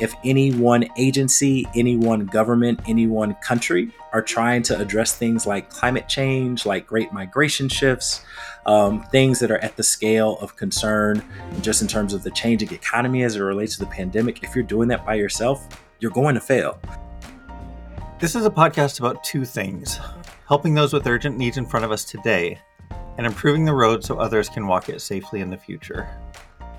If any one agency, any one government, any one country are trying to address things like climate change, like great migration shifts, um, things that are at the scale of concern, just in terms of the changing economy as it relates to the pandemic, if you're doing that by yourself, you're going to fail. This is a podcast about two things helping those with urgent needs in front of us today, and improving the road so others can walk it safely in the future.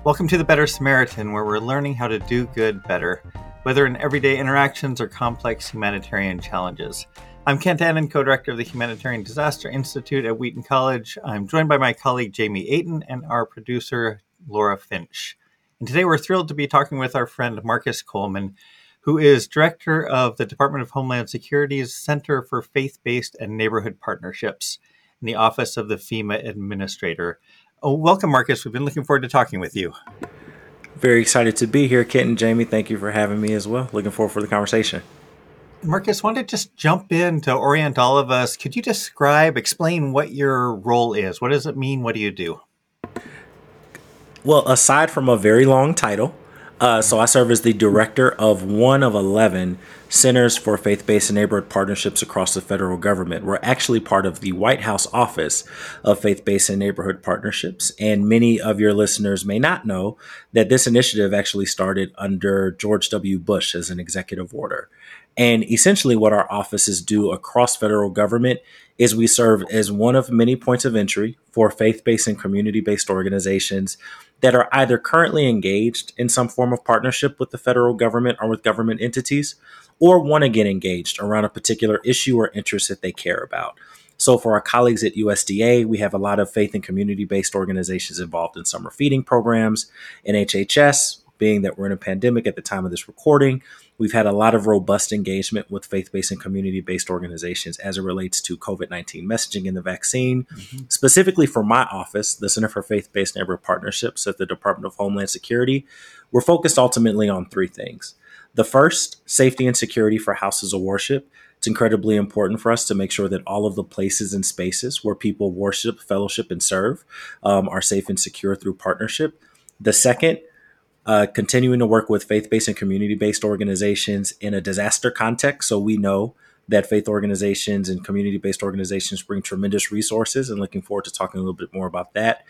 Welcome to the Better Samaritan, where we're learning how to do good better, whether in everyday interactions or complex humanitarian challenges. I'm Kent Annan, co director of the Humanitarian Disaster Institute at Wheaton College. I'm joined by my colleague Jamie Aten and our producer Laura Finch. And today we're thrilled to be talking with our friend Marcus Coleman, who is director of the Department of Homeland Security's Center for Faith Based and Neighborhood Partnerships in the Office of the FEMA Administrator. Oh, welcome, Marcus. We've been looking forward to talking with you. Very excited to be here, Kent and Jamie. Thank you for having me as well. Looking forward for the conversation. Marcus, wanted to just jump in to orient all of us. Could you describe, explain what your role is? What does it mean? What do you do? Well, aside from a very long title, uh, so I serve as the director of one of 11 centers for faith based and neighborhood partnerships across the federal government. We're actually part of the White House Office of Faith Based and Neighborhood Partnerships. And many of your listeners may not know that this initiative actually started under George W. Bush as an executive order. And essentially, what our offices do across federal government is we serve as one of many points of entry for faith based and community based organizations that are either currently engaged in some form of partnership with the federal government or with government entities, or want to get engaged around a particular issue or interest that they care about. So, for our colleagues at USDA, we have a lot of faith and community based organizations involved in summer feeding programs. In HHS, being that we're in a pandemic at the time of this recording, we've had a lot of robust engagement with faith based and community based organizations as it relates to COVID 19 messaging and the vaccine. Mm-hmm. Specifically for my office, the Center for Faith Based Neighborhood Partnerships at the Department of Homeland Security, we're focused ultimately on three things. The first, safety and security for houses of worship. It's incredibly important for us to make sure that all of the places and spaces where people worship, fellowship, and serve um, are safe and secure through partnership. The second, uh, continuing to work with faith based and community based organizations in a disaster context. So we know that faith organizations and community based organizations bring tremendous resources, and looking forward to talking a little bit more about that.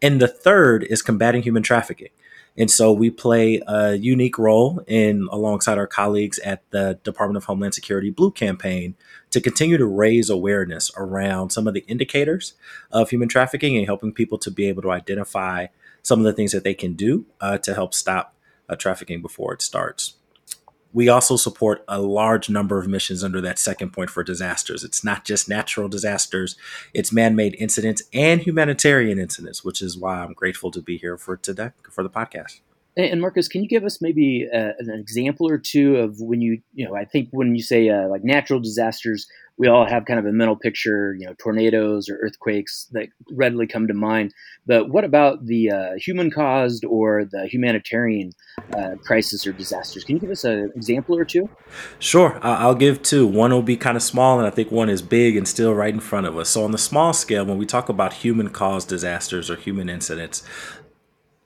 And the third is combating human trafficking. And so we play a unique role in alongside our colleagues at the Department of Homeland Security Blue campaign to continue to raise awareness around some of the indicators of human trafficking and helping people to be able to identify some of the things that they can do uh, to help stop uh, trafficking before it starts. We also support a large number of missions under that second point for disasters. It's not just natural disasters, it's man made incidents and humanitarian incidents, which is why I'm grateful to be here for today for the podcast. And Marcus, can you give us maybe uh, an example or two of when you, you know, I think when you say uh, like natural disasters, we all have kind of a mental picture, you know, tornadoes or earthquakes that readily come to mind. But what about the uh, human caused or the humanitarian uh, crisis or disasters? Can you give us an example or two? Sure. I'll give two. One will be kind of small, and I think one is big and still right in front of us. So, on the small scale, when we talk about human caused disasters or human incidents,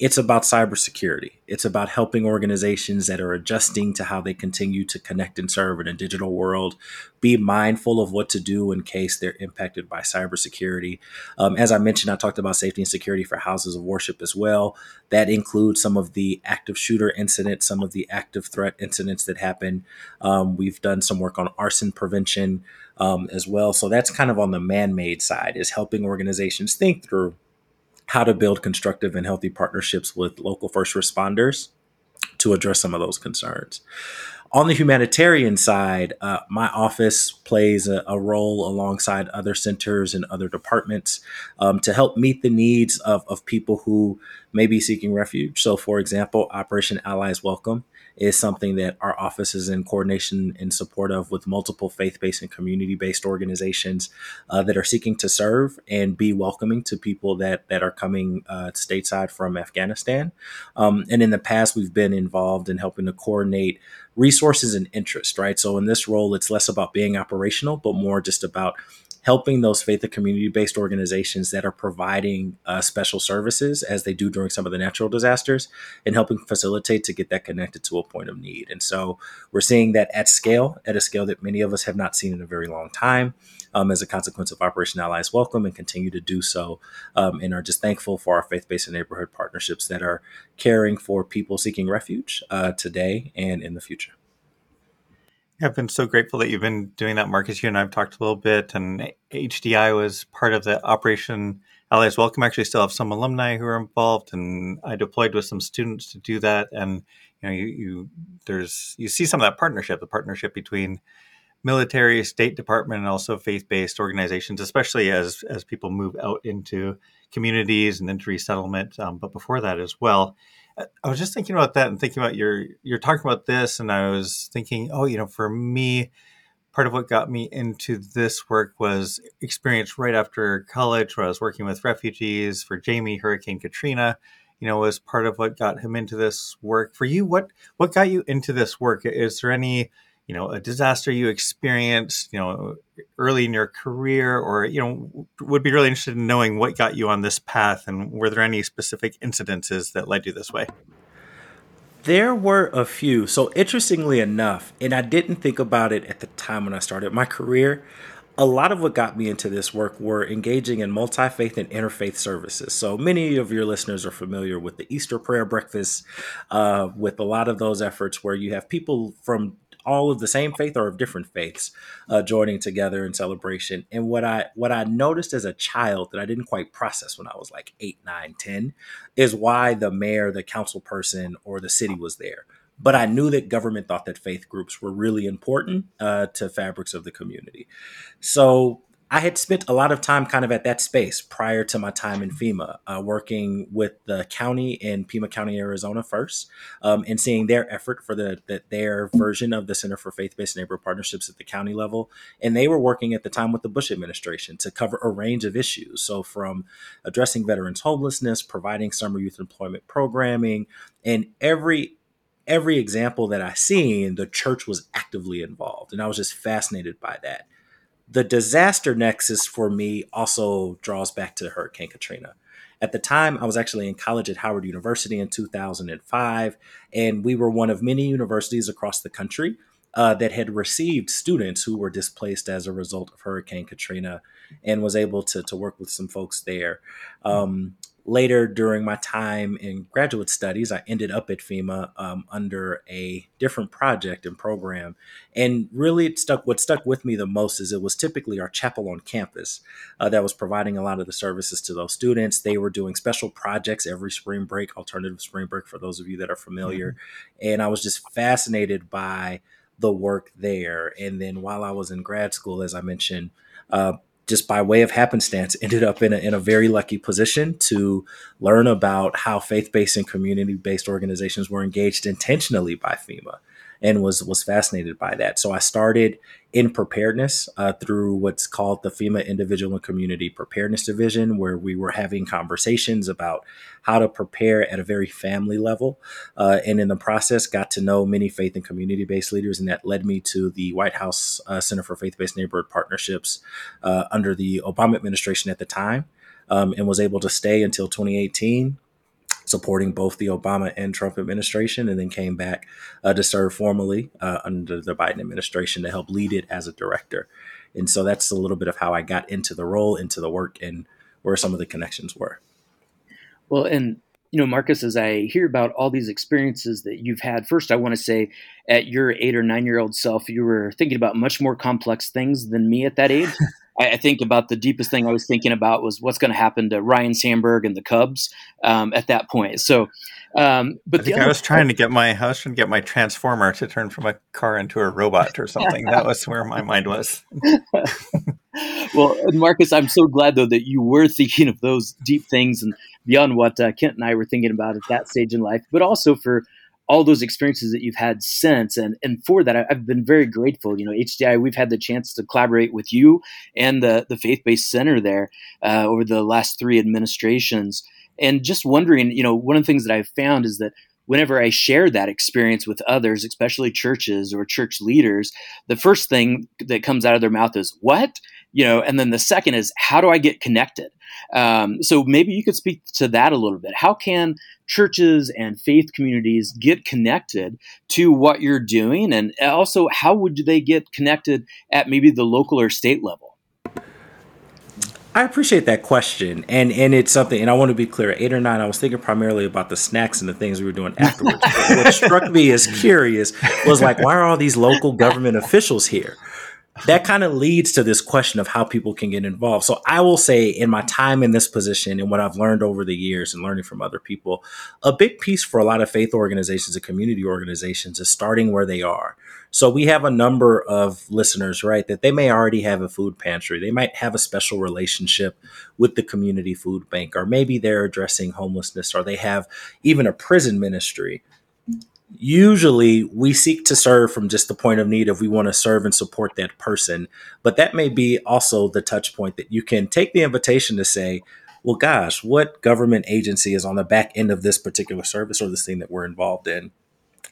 it's about cybersecurity. It's about helping organizations that are adjusting to how they continue to connect and serve in a digital world be mindful of what to do in case they're impacted by cybersecurity. Um, as I mentioned, I talked about safety and security for houses of worship as well. That includes some of the active shooter incidents, some of the active threat incidents that happen. Um, we've done some work on arson prevention um, as well. So that's kind of on the man made side, is helping organizations think through how to build constructive and healthy partnerships with local first responders to address some of those concerns. On the humanitarian side, uh, my office plays a, a, role alongside other centers and other departments um, to help meet the needs of, of people who may be seeking refuge. So, for example, Operation Allies Welcome is something that our office is in coordination and support of with multiple faith-based and community-based organizations uh, that are seeking to serve and be welcoming to people that that are coming uh, stateside from Afghanistan. Um, and in the past, we've been involved in helping to coordinate resources and interest. Right. So in this role, it's less about being operational, but more just about helping those faith and community based organizations that are providing uh, special services as they do during some of the natural disasters and helping facilitate to get that connected to a point of need. And so we're seeing that at scale, at a scale that many of us have not seen in a very long time. Um, as a consequence of Operation Allies Welcome and continue to do so, um, and are just thankful for our faith based and neighborhood partnerships that are caring for people seeking refuge uh, today and in the future. I've been so grateful that you've been doing that, Marcus. You and I've talked a little bit, and HDI was part of the Operation Allies Welcome. I Actually, still have some alumni who are involved, and I deployed with some students to do that. And you know, you, you there's you see some of that partnership, the partnership between military, State Department, and also faith-based organizations, especially as as people move out into communities and into resettlement. Um, but before that as well. I was just thinking about that and thinking about your you're talking about this, and I was thinking, oh, you know, for me, part of what got me into this work was experience right after college, where I was working with refugees for Jamie, Hurricane Katrina. You know, was part of what got him into this work. For you, what what got you into this work? Is there any you know a disaster you experienced you know early in your career or you know would be really interested in knowing what got you on this path and were there any specific incidences that led you this way there were a few so interestingly enough and i didn't think about it at the time when i started my career a lot of what got me into this work were engaging in multi faith and interfaith services. So many of your listeners are familiar with the Easter prayer breakfast, uh, with a lot of those efforts where you have people from all of the same faith or of different faiths uh, joining together in celebration. And what I what I noticed as a child that I didn't quite process when I was like eight, nine, ten, is why the mayor, the council person, or the city was there. But I knew that government thought that faith groups were really important uh, to fabrics of the community. So I had spent a lot of time kind of at that space prior to my time in FEMA, uh, working with the county in Pima County, Arizona first, um, and seeing their effort for the, the, their version of the Center for Faith-Based Neighborhood Partnerships at the county level. And they were working at the time with the Bush administration to cover a range of issues. So from addressing veterans homelessness, providing summer youth employment programming, and every every example that I seen, the church was actively involved. And I was just fascinated by that the disaster nexus for me also draws back to Hurricane Katrina. At the time, I was actually in college at Howard University in 2005, and we were one of many universities across the country uh, that had received students who were displaced as a result of Hurricane Katrina and was able to, to work with some folks there. Um, later during my time in graduate studies, I ended up at FEMA um, under a different project and program. And really, it stuck. What stuck with me the most is it was typically our chapel on campus uh, that was providing a lot of the services to those students. They were doing special projects every spring break, alternative spring break for those of you that are familiar. Mm-hmm. And I was just fascinated by the work there. And then while I was in grad school, as I mentioned, uh, just by way of happenstance, ended up in a, in a very lucky position to learn about how faith based and community based organizations were engaged intentionally by FEMA and was was fascinated by that. So I started in preparedness uh, through what's called the FEMA Individual and Community Preparedness Division, where we were having conversations about how to prepare at a very family level, uh, and in the process, got to know many faith and community based leaders, and that led me to the White House uh, Center for Faith Based Neighborhood Partnerships uh, under the Obama administration at the time. Um, and was able to stay until 2018 supporting both the Obama and Trump administration, and then came back uh, to serve formally uh, under the Biden administration to help lead it as a director. And so that's a little bit of how I got into the role, into the work, and where some of the connections were. Well, and you know, Marcus, as I hear about all these experiences that you've had, first, I want to say at your eight or nine year old self, you were thinking about much more complex things than me at that age. I, I, think about the deepest thing I was thinking about was what's going to happen to Ryne Sandberg and the Cubs um, at that point. So, um, but I think I was trying to get my I was trying to get my transformer to turn from a car into a robot or something. that was where my mind was. well, Marcus, I'm so glad though that you were thinking of those deep things and beyond what uh, Kent and I were thinking about at that stage in life, but also for all those experiences that you've had since. And, and for that, I've been very grateful. You know, HDI, we've had the chance to collaborate with you and the, the faith based center there uh, over the last three administrations. And just wondering, you know, one of the things that I've found is that whenever I share that experience with others, especially churches or church leaders, the first thing that comes out of their mouth is, What? You know, and then the second is, How do I get connected? Um, so maybe you could speak to that a little bit. How can churches and faith communities get connected to what you're doing? And also, how would they get connected at maybe the local or state level? I appreciate that question, and and it's something. And I want to be clear. Eight or nine, I was thinking primarily about the snacks and the things we were doing afterwards. what struck me as curious was like, why are all these local government officials here? That kind of leads to this question of how people can get involved. So I will say, in my time in this position and what I've learned over the years and learning from other people, a big piece for a lot of faith organizations and community organizations is starting where they are so we have a number of listeners, right, that they may already have a food pantry. They might have a special relationship with the community food bank, or maybe they're addressing homelessness, or they have even a prison ministry. Usually, we seek to serve from just the point of need if we want to serve and support that person. But that may be also the touch point that you can take the invitation to say, well, gosh, what government agency is on the back end of this particular service or this thing that we're involved in?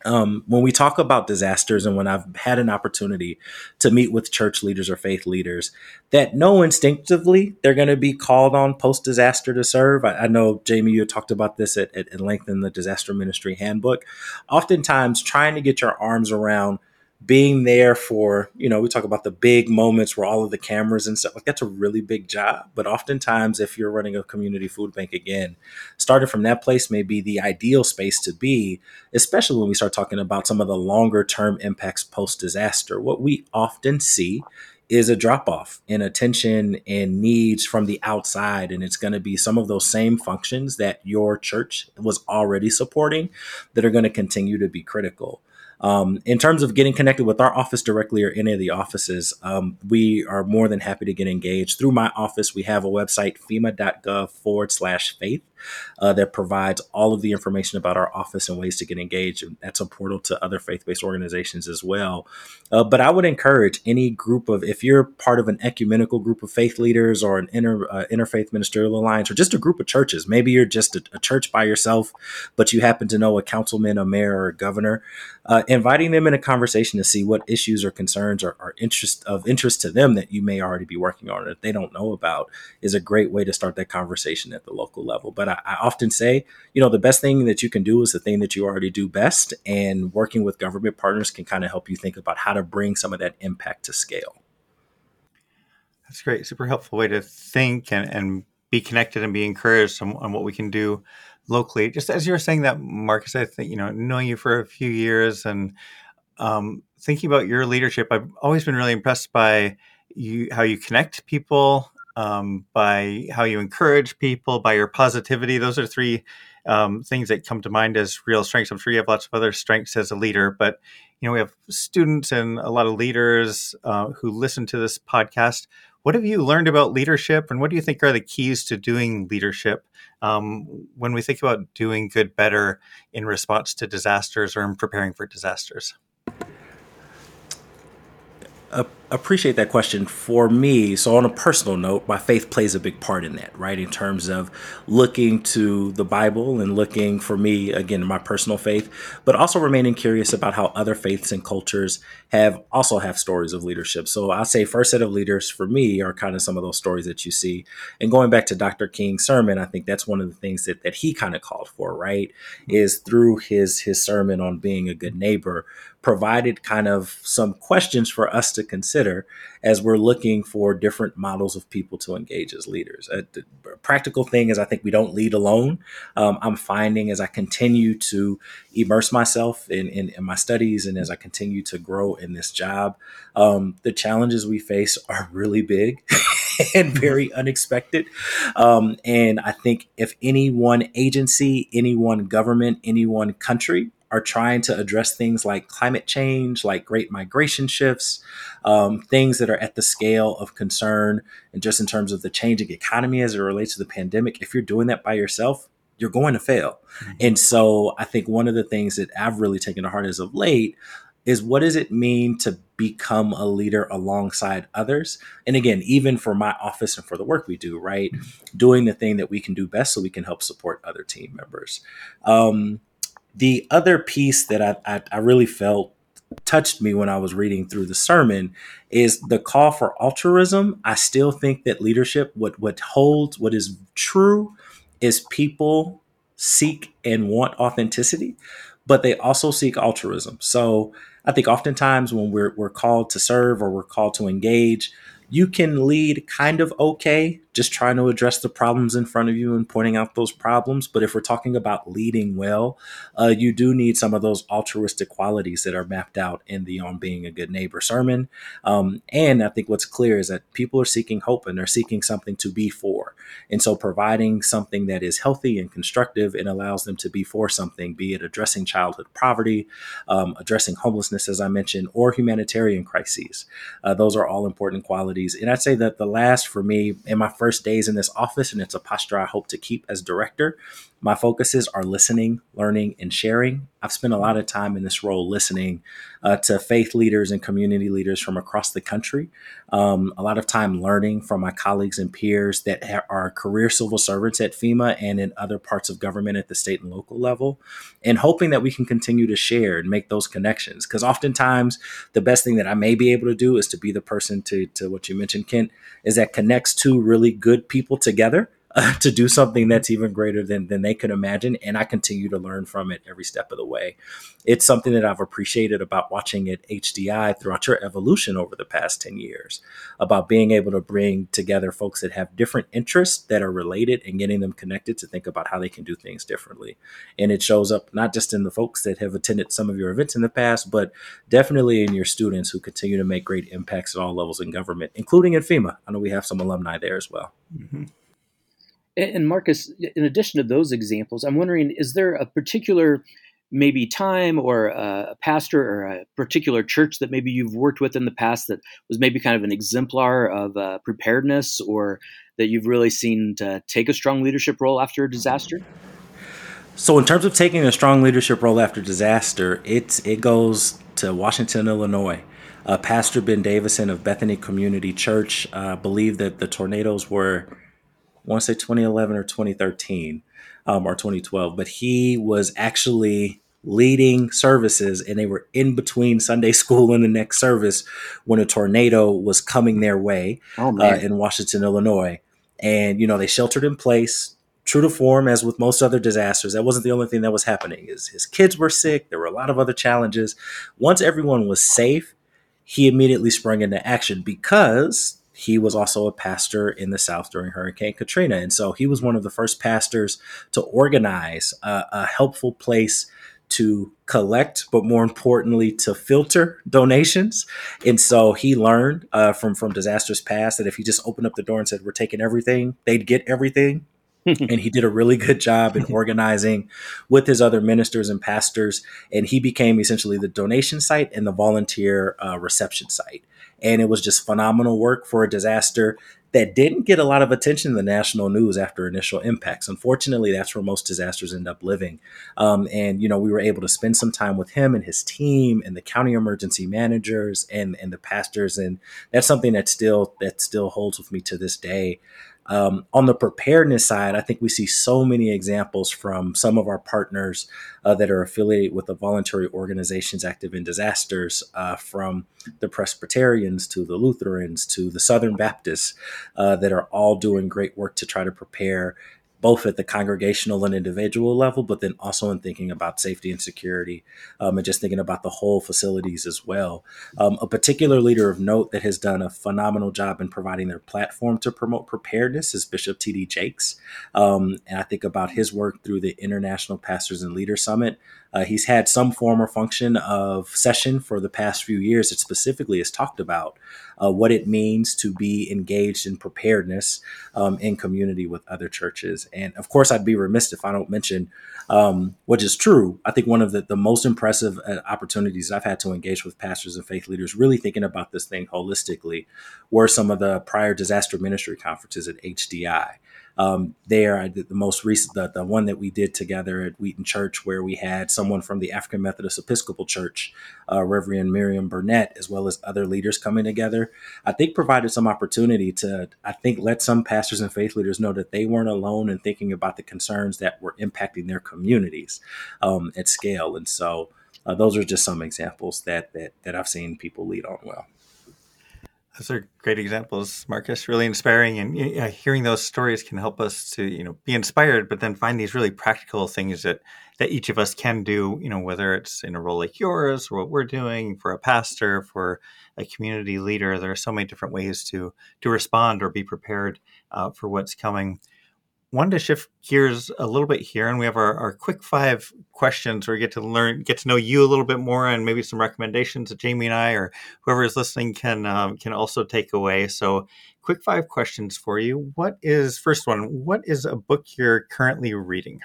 Um, when we talk about disasters and when I've had an opportunity to meet with church leaders or faith leaders that know instinctively they're going to be called on post disaster to serve. I, I, know, Jamie, you talked about this at, at, at length in the disaster ministry handbook. Oftentimes, trying to get your arms around being there for, you know, we talk about the big moments where all of the cameras and stuff like that's a really big job. But oftentimes, if you're running a community food bank again, starting from that place may be the ideal space to be, especially when we start talking about some of the longer term impacts post disaster. What we often see is a drop off in attention and needs from the outside. And it's going to be some of those same functions that your church was already supporting that are going to continue to be critical. Um, in terms of getting connected with our office directly or any of the offices, um, we are more than happy to get engaged. Through my office, we have a website, fema.gov forward slash faith uh, that provides all of the information about our office and ways to get engaged. And that's a portal to other faith based organizations as well. Uh, but I would encourage any group of, if you're part of an ecumenical group of faith leaders or an inter, uh, interfaith ministerial alliance or just a group of churches, maybe you're just a, a church by yourself, but you happen to know a councilman, a mayor, or a governor, uh, inviting them in a conversation to see what issues or concerns are, are interest of interest to them that you may already be working on that they don't know about is a great way to start that conversation at the local level. But I, I often say, you know, the best thing that you can do is the thing that you already do best. And working with government partners can kind of help you think about how to bring some of that impact to scale. That's great. Super helpful way to think and, and be connected and be encouraged on, on what we can do locally. Just as you were saying that, Marcus, I think, you know, knowing you for a few years and um, thinking about your leadership, I've always been really impressed by you, how you connect people um, by how you encourage people, by your positivity. Those are three um, things that come to mind as real strengths. I'm sure you have lots of other strengths as a leader, but you know we have students and a lot of leaders uh, who listen to this podcast. What have you learned about leadership, and what do you think are the keys to doing leadership um, when we think about doing good better in response to disasters or in preparing for disasters? Appreciate that question for me. So on a personal note my faith plays a big part in that right? In terms of looking to the bible and looking for me again my personal faith but also remaining curious about how other faiths and cultures have also have stories of leadership. So i say first set of leaders for me are kind of some of those stories that you see. And going back to dr king's sermon i think that's one of the things that, that he kind of called for right? Is through his his sermon on being a good neighbor provided kind of some questions for us to consider as we're looking for different models of people to engage as leaders. A, a practical thing is I think we don't lead alone. Um, I'm finding as I continue to immerse myself in, in, in, my studies and as I continue to grow in this job, um, the challenges we face are really big. and very unexpected. Um, and I think if any one agency, any one government, any one country are trying to address things like climate change, like great migration shifts, um, things that are at the scale of concern, and just in terms of the changing economy as it relates to the pandemic. If you're doing that by yourself, you're going to fail. Mm-hmm. And so I think one of the things that I've really taken to heart as of late is what does it mean to become a leader alongside others? And again, even for my office and for the work we do, right? Doing the thing that we can do best so we can help support other team members. Um, the other piece that I, I, I really felt touched me when I was reading through the sermon is the call for altruism. I still think that leadership, what what holds, what is true, is people seek and want authenticity, but they also seek altruism. So I think oftentimes when we're, we're called to serve or we're called to engage, you can lead kind of okay, just trying to address the problems in front of you and pointing out those problems. But if we're talking about leading well, uh, you do need some of those altruistic qualities that are mapped out in the On Being a Good Neighbor sermon. Um, and I think what's clear is that people are seeking hope and they're seeking something to be for. And so providing something that is healthy and constructive and allows them to be for something, be it addressing childhood poverty, um, addressing homelessness, as I mentioned, or humanitarian crises. Uh, those are all important qualities. And I'd say that the last for me in my first days in this office, and it's a posture I hope to keep as director, my focuses are listening, learning, and sharing. I've spent a lot of time in this role listening uh, to faith leaders and community leaders from across the country. Um, a lot of time learning from my colleagues and peers that ha- are career civil servants at FEMA and in other parts of government at the state and local level, and hoping that we can continue to share and make those connections. Because oftentimes, the best thing that I may be able to do is to be the person to, to what you mentioned, Kent, is that connects two really good people together uh, to do something that's even greater than than they could imagine and i continue to learn from it every step of the way. It's something that i've appreciated about watching it hdi throughout your evolution over the past 10 years about being able to bring together folks that have different interests that are related and getting them connected to think about how they can do things differently. And it shows up not just in the folks that have attended some of your events in the past but definitely in your students who continue to make great impacts at all levels in government including in fema. I know we have some alumni there as well. Mm-hmm. And Marcus, in addition to those examples, I'm wondering is there a particular maybe time or a pastor or a particular church that maybe you've worked with in the past that was maybe kind of an exemplar of uh, preparedness or that you've really seen to take a strong leadership role after a disaster? So, in terms of taking a strong leadership role after disaster, it's it goes to Washington, Illinois. Uh, Pastor Ben Davison of Bethany Community Church uh, believed that the tornadoes were want to say 2011 or 2013 um, or 2012, but he was actually leading services and they were in between Sunday school and the next service when a tornado was coming their way oh, uh, in Washington, Illinois. And, you know, they sheltered in place, true to form, as with most other disasters. That wasn't the only thing that was happening. His, his kids were sick. There were a lot of other challenges. Once everyone was safe, he immediately sprung into action because he was also a pastor in the South during Hurricane Katrina. And so he was one of the first pastors to organize a, a helpful place to collect, but more importantly, to filter donations. And so he learned uh, from from disasters past that if he just opened up the door and said, "We're taking everything," they'd get everything. and he did a really good job in organizing with his other ministers and pastors. And he became essentially the donation site and the volunteer uh, reception site and it was just phenomenal work for a disaster that didn't get a lot of attention in the national news after initial impacts. Unfortunately, that's where most disasters end up living. Um, and you know, we were able to spend some time with him and his team, and the county emergency managers, and and the pastors, and that's something that still that still holds with me to this day. Um, on the preparedness side, I think we see so many examples from some of our partners uh, that are affiliated with the voluntary organizations active in disasters, uh, from the Presbyterians to the Lutherans to the Southern Baptists, uh, that are all doing great work to try to prepare both at the congregational and individual level, but then also in thinking about safety and security um, and just thinking about the whole facilities as well. Um, a particular leader of note that has done a phenomenal job in providing their platform to promote preparedness is Bishop T.D. Jakes. Um, and I think about his work through the International Pastors and Leaders Summit. Uh, he's had some form or function of session for the past few years that specifically has talked about uh, what it means to be engaged in preparedness um, in community with other churches. And of course, I'd be remiss if I don't mention, um, which is true, I think one of the, the most impressive uh, opportunities I've had to engage with pastors and faith leaders, really thinking about this thing holistically, were some of the prior disaster ministry conferences at HDI. Um, there, I did the most recent, the, the one that we did together at Wheaton Church, where we had someone from the African Methodist Episcopal Church, uh, Reverend Miriam Burnett, as well as other leaders coming together. I think provided some opportunity to, I think, let some pastors and faith leaders know that they weren't alone in thinking about the concerns that were impacting their communities um, at scale. And so, uh, those are just some examples that, that that I've seen people lead on well. Those are great examples, Marcus. Really inspiring, and hearing those stories can help us to you know be inspired, but then find these really practical things that that each of us can do. You know, whether it's in a role like yours, or what we're doing for a pastor, for a community leader. There are so many different ways to to respond or be prepared uh, for what's coming wanted to shift gears a little bit here and we have our, our quick five questions where we get to learn get to know you a little bit more and maybe some recommendations that jamie and i or whoever is listening can um, can also take away. So quick five questions for you. What is first one what is a book you're currently reading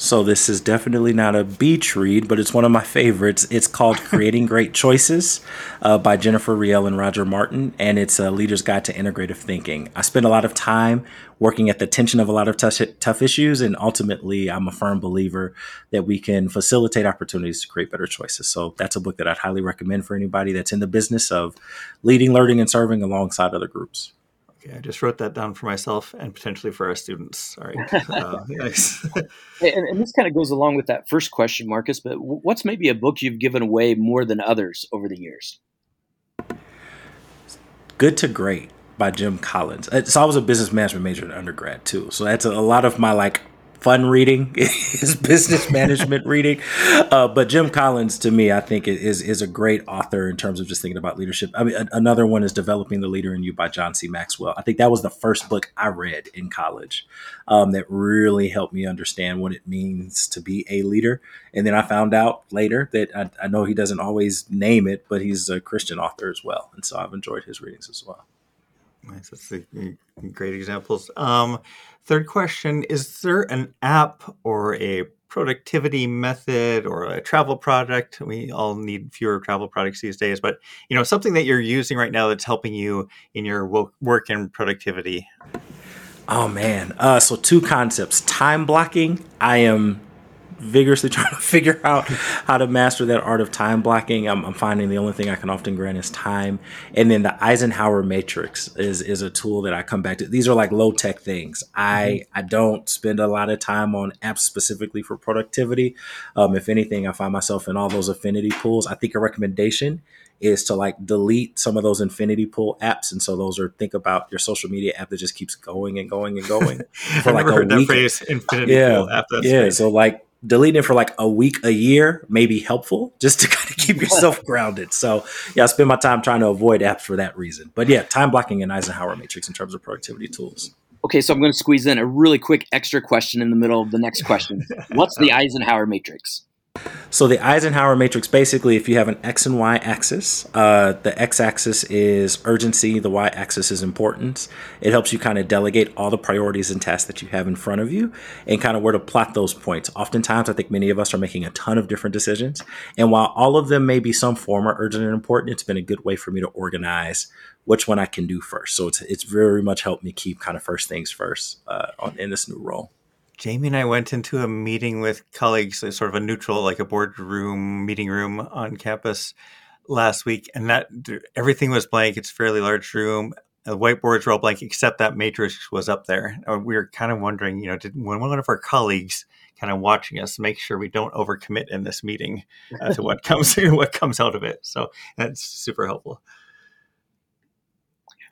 so this is definitely not a beach read, but it's one of my favorites. It's called Creating Great Choices uh, by Jennifer Riel and Roger Martin, and it's a leader's guide to integrative thinking. I spend a lot of time working at the tension of a lot of tough, tough issues, and ultimately, I'm a firm believer that we can facilitate opportunities to create better choices. So that's a book that I'd highly recommend for anybody that's in the business of leading, learning, and serving alongside other groups. Okay, I just wrote that down for myself and potentially for our students. Sorry. Uh, nice. and, and, this kind of goes along with that first question, Marcus. But what's maybe a book you've given away more than others over the years? Good to Great by Jim Collins. So I was a business management major in undergrad too. So that's a, a lot of my like fun reading, is business management reading. Uh, but Jim Collins, to me, I think is is a great author in terms of just thinking about leadership. I mean, a, another one is Developing the Leader in You by John C. Maxwell. I think that was the first book I read in college um, that really helped me understand what it means to be a leader. And then I found out later that I, I know he doesn't always name it, but he's a Christian author as well, and so I've enjoyed his readings as well. Nice. That's a, great examples. Um, third question Is there an app or a productivity method or a travel product? We all need fewer travel products these days, but you know, something that you're using right now that's helping you in your work and productivity. Oh man. Uh, so two concepts. Time blocking. I am vigorously trying to figure out how to master that art of time blocking. I'm, I'm, finding the only thing I can often grant is time. And then the Eisenhower matrix is, is a tool that I come back to. These are like low tech things. I, mm-hmm. I don't spend a lot of time on apps specifically for productivity. Um, if anything, I find myself in all those affinity pools. I think a recommendation is to like delete some of those infinity pool apps. And so those are think about your social media app that just keeps going and going and going for like a week. Phrase, infinity yeah, pool app. That's yeah. So like deleting it for like a week, a year may be helpful just to kind of keep yourself grounded. So yeah, I spend my time trying to avoid apps for that reason. But yeah, time blocking and Eisenhower matrix in terms of productivity tools. Okay, so I'm going to squeeze in a really quick extra question in the middle of the next question. What's the Eisenhower matrix? So the Eisenhower matrix, basically, if you have an X and Y axis, uh, the X axis is urgency, the Y axis is importance. It helps you kind of delegate all the priorities and tasks that you have in front of you and kind of where to plot those points. Oftentimes, I think many of us are making a ton of different decisions. And while all of them may be some form of urgent and important, it's been a good way for me to organize which one I can do first. So it's, it's very much helped me keep kind of first things first uh, on, in this new role. Jamie and I went into a meeting with colleagues, sort of a neutral, like a boardroom meeting room on campus last week, and that everything was blank. It's a fairly large room. The whiteboards were all blank except that matrix was up there. Uh, we were kind of wondering, you know, did one of our colleagues kind of watching us make sure we don't overcommit in this meeting uh, to what comes what comes out of it. So that's super helpful.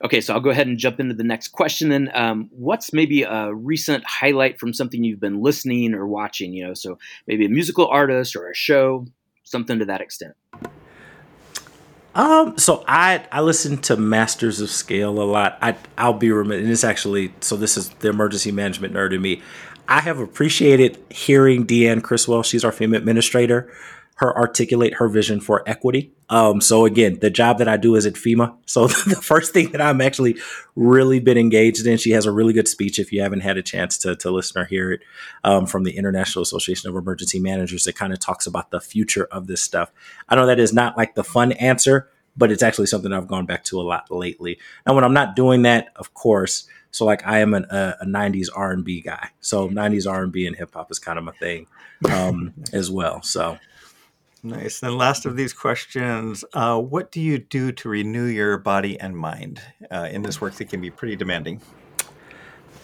Okay, so I'll go ahead and jump into the next question. Then, um, what's maybe a recent highlight from something you've been listening or watching? You know, so maybe a musical artist or a show, something to that extent. Um, so I I listen to Masters of Scale a lot. I I'll be remiss, and it's actually so this is the emergency management nerd in me. I have appreciated hearing Deanne Criswell. She's our FEMA administrator her articulate her vision for equity. Um, so again, the job that I do is at FEMA. So the first thing that I'm actually really been engaged in, she has a really good speech. If you haven't had a chance to, to listen or hear it um, from the International Association of Emergency Managers, it kind of talks about the future of this stuff. I know that is not like the fun answer, but it's actually something I've gone back to a lot lately. And when I'm not doing that, of course, so like I am an, a, a 90s R&B guy. So 90s R&B and hip hop is kind of my thing um, as well. So Nice. And last of these questions, uh, what do you do to renew your body and mind uh, in this work that can be pretty demanding?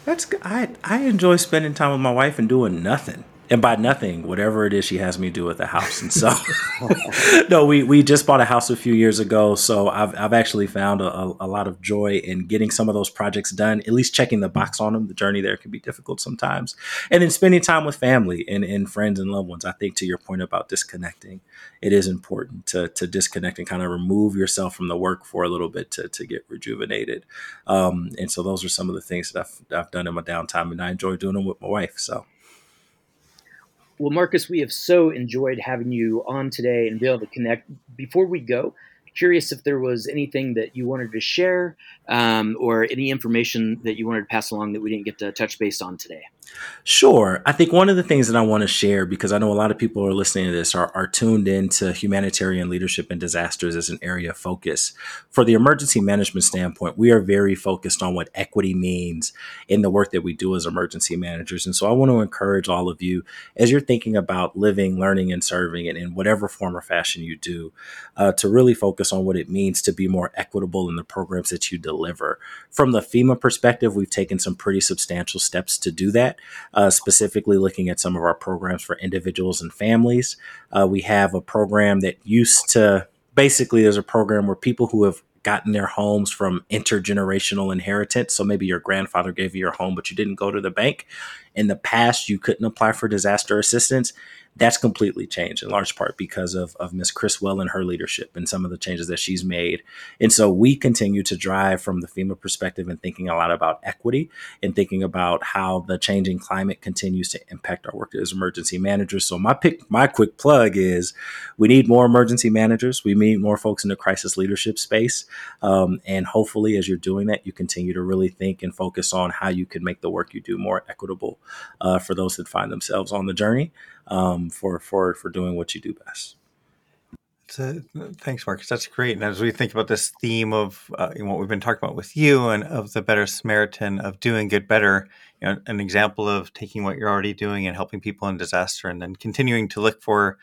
That's I I enjoy spending time with my wife and doing nothing and by nothing, whatever it is she has me do at the house. And so, no, we, we just bought a house a few years ago. So I've, I've actually found a, a, lot of joy in getting some of those projects done, at least checking the box on them. The journey there can be difficult sometimes. And then spending time with family and, and friends and loved ones. I think to your point about disconnecting, it is important to, to disconnect and kind of remove yourself from the work for a little bit to, to get rejuvenated. Um, and so those are some of the things that I've, I've done in my downtime and I enjoy doing them with my wife. So. Well, Marcus, we have so enjoyed having you on today and be able to connect. Before we go, curious if there was anything that you wanted to share um, or any information that you wanted to pass along that we didn't get to touch base on today. Sure. I think one of the things that I want to share, because I know a lot of people who are listening to this, are, are tuned into humanitarian leadership and disasters as an area of focus. For the emergency management standpoint, we are very focused on what equity means in the work that we do as emergency managers. And so I want to encourage all of you, as you're thinking about living, learning, and serving, and in whatever form or fashion you do, uh, to really focus on what it means to be more equitable in the programs that you deliver. From the FEMA perspective, we've taken some pretty substantial steps to do that uh, specifically looking at some of our programs for individuals and families. Uh, we have a program that used to basically, there's a program where people who have gotten their homes from intergenerational inheritance. So maybe your grandfather gave you your home, but you didn't go to the bank. In the past, you couldn't apply for disaster assistance that's completely changed in large part because of, of Miss Criswell and her leadership and some of the changes that she's made. And so we continue to drive from the FEMA perspective and thinking a lot about equity and thinking about how the changing climate continues to impact our work as emergency managers. So my pick, my quick plug is we need more emergency managers. We need more folks in the crisis leadership space. Um, and hopefully as you're doing that, you continue to really think and focus on how you can make the work you do more equitable uh, for those that find themselves on the journey um, for for for doing what you do best. So, thanks, Marcus. That's great. And as we think about this theme of uh, what we've been talking about with you and of the better Samaritan of doing good better, you know, an example of taking what you're already doing and helping people in disaster, and then continuing to look for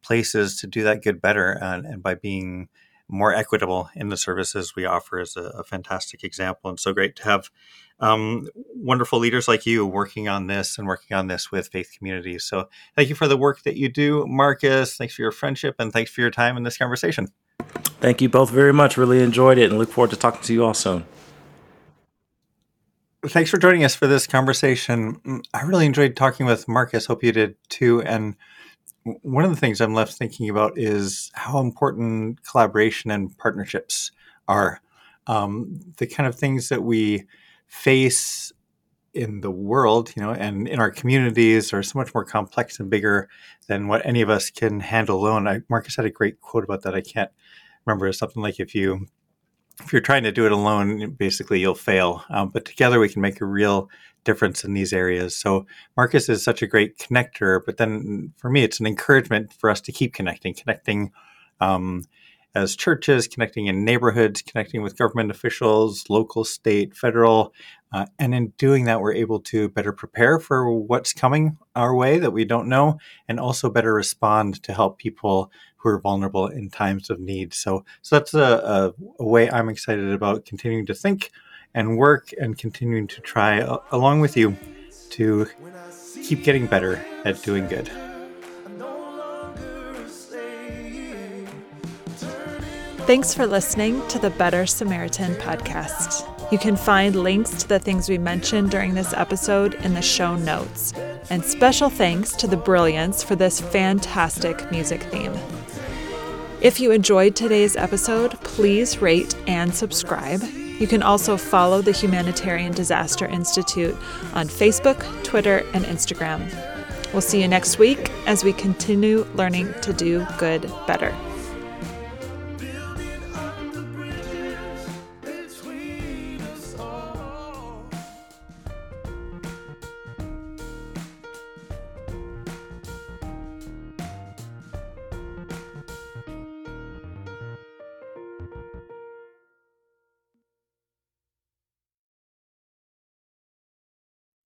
places to do that good better, and, and by being more equitable in the services we offer is a, a fantastic example. And so great to have um, wonderful leaders like you working on this and working on this with faith communities. So thank you for the work that you do, Marcus. Thanks for your friendship and thanks for your time in this conversation. Thank you both very much. Really enjoyed it and look forward to talking to you all soon. Thanks for joining us for this conversation. I really enjoyed talking with Marcus. Hope you did too. And one of the things I'm left thinking about is how important collaboration and partnerships are. Um, the kind of things that we face in the world, you know, and in our communities are so much more complex and bigger than what any of us can handle alone. I, Marcus had a great quote about that. I can't remember. It's something like if you if you're trying to do it alone, basically you'll fail. Um, but together we can make a real difference in these areas. So Marcus is such a great connector. But then for me, it's an encouragement for us to keep connecting, connecting. Um, as churches, connecting in neighborhoods, connecting with government officials, local, state, federal. Uh, and in doing that, we're able to better prepare for what's coming our way that we don't know, and also better respond to help people who are vulnerable in times of need. So, so that's a, a, a way I'm excited about continuing to think and work and continuing to try, uh, along with you, to keep getting better at doing good. Thanks for listening to the Better Samaritan podcast. You can find links to the things we mentioned during this episode in the show notes. And special thanks to the Brilliance for this fantastic music theme. If you enjoyed today's episode, please rate and subscribe. You can also follow the Humanitarian Disaster Institute on Facebook, Twitter, and Instagram. We'll see you next week as we continue learning to do good better.